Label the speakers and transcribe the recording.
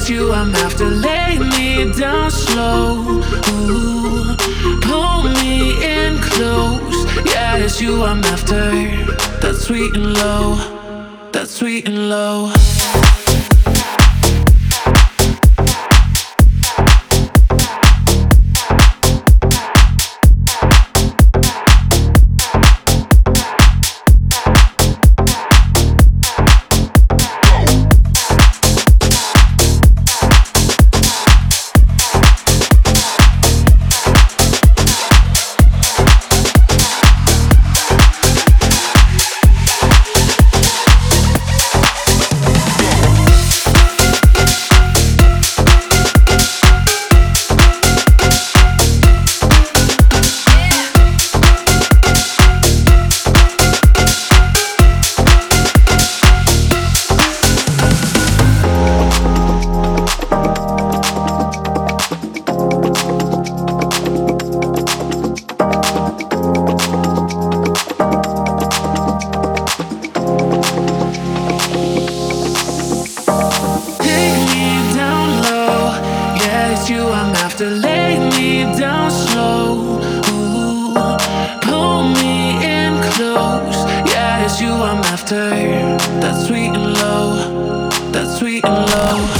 Speaker 1: It's you I'm after. Lay me down slow. Ooh, pull me in close. Yeah, it's you I'm after. That's sweet and low. That's sweet and low. You I'm after. That's sweet and low. That's sweet and low.